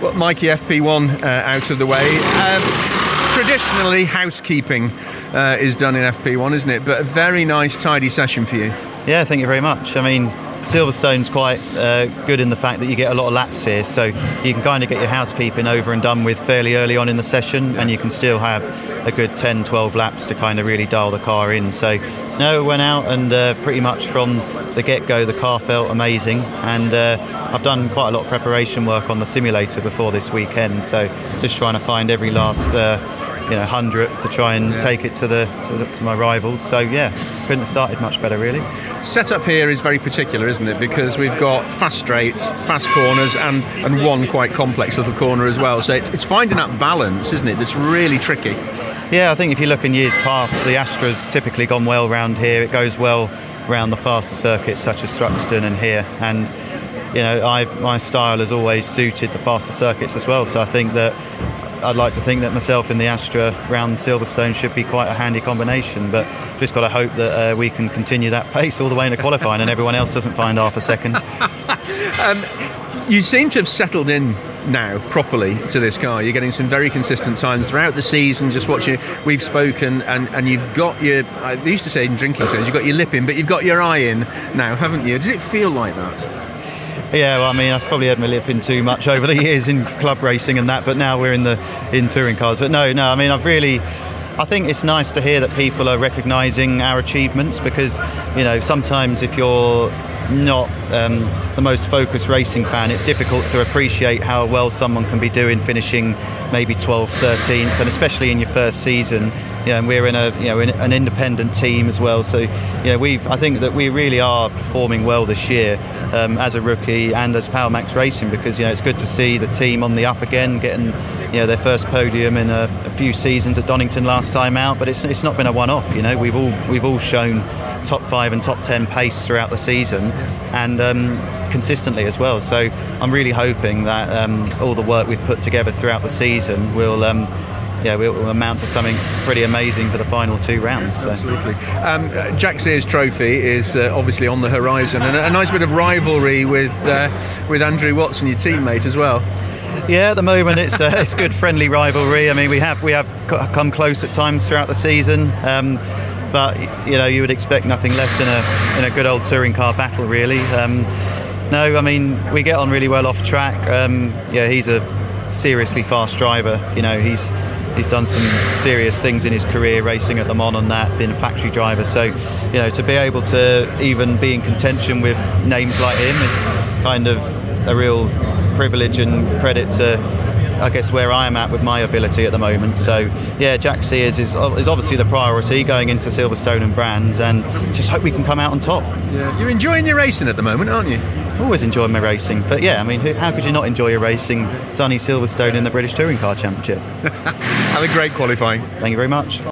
well, Mikey FP1 uh, out of the way. Um, traditionally, housekeeping uh, is done in FP1, isn't it? But a very nice, tidy session for you. Yeah, thank you very much. I mean, Silverstone's quite uh, good in the fact that you get a lot of laps here, so you can kind of get your housekeeping over and done with fairly early on in the session, and you can still have a good 10, 12 laps to kind of really dial the car in. So, no, went out and uh, pretty much from the get go, the car felt amazing, and uh, I've done quite a lot of preparation work on the simulator before this weekend, so just trying to find every last. Uh, you know, hundredth to try and Yeah. take it to the, to the to my rivals. So yeah, couldn't have started much better really. Setup here is very particular, isn't it? Because we've got fast straights, fast corners, and, and one quite complex little corner as well. So it's, it's finding that balance, isn't it? That's really tricky. Yeah, I think if you look in years past, the Astra's typically gone well round here. It goes well around the faster circuits such as Thruxton and here. And you know, I my style has always suited the faster circuits as well. So I think that I'd like to think that myself in the Astra round Silverstone should be quite a handy combination. But just got to hope that uh, we can continue that pace all the way into qualifying, and everyone else doesn't find half a second. You seem to have settled in now properly to this car. You're getting some very consistent times throughout the season. Just watching, we've spoken, and, and you've got your. I used to say in drinking terms, you've got your lip in, but you've got your eye in now, haven't you? Does it feel like that? Yeah, well, I mean, I've probably had my lip in too much over the years in club racing and that, but now we're in the in touring cars. But no, no, I mean, I've really, I think it's nice to hear that people are recognising our achievements because, you know, sometimes if you're not um, the most focused racing fan, it's difficult to appreciate how well someone can be doing finishing maybe 12th, 13th, and especially in your first season. You know, and we're in a you know in an independent team as well, so you know we've I think that we really are performing well this year um, as a rookie and as Power Maxed Racing because you know it's good to see the team on the up again, getting you know their first podium in a, a few seasons at Donington last time out, but it's, it's not been a one-off. You know we've all we've all shown top five and top ten pace throughout the season, and um, consistently as well. So I'm really hoping that um, all the work we've put together throughout the season will. Um, yeah, will will amount to something pretty amazing for the final two rounds. So. Absolutely. Um, Jack Sears Trophy is uh, obviously on the horizon, and a, a nice bit of rivalry with uh, with Andrew Watson, your teammate, as well. Yeah, at the moment it's uh, it's good friendly rivalry. I mean, we have we have come close at times throughout the season, um, but you know you would expect nothing less in a in a good old touring car battle, really. Um, no, I mean we get on really well off track. Um, yeah, he's a seriously fast driver. You know, he's he's done some serious things in his career, racing at Le Mans and that, being a factory driver. So, you know, to be able to even be in contention with names like him is kind of a real privilege and credit to, I guess, where I am at with my ability at the moment. So, yeah, Jack Sears is, is obviously the priority going into Silverstone and Brands, and just hope we can come out on top. Yeah. You're enjoying your racing at the moment, aren't you? Always enjoying my racing, but yeah, I mean, how could you not enjoy your racing? Sunny Silverstone in the British Touring Car Championship. Have a great qualifying. Thank you very much.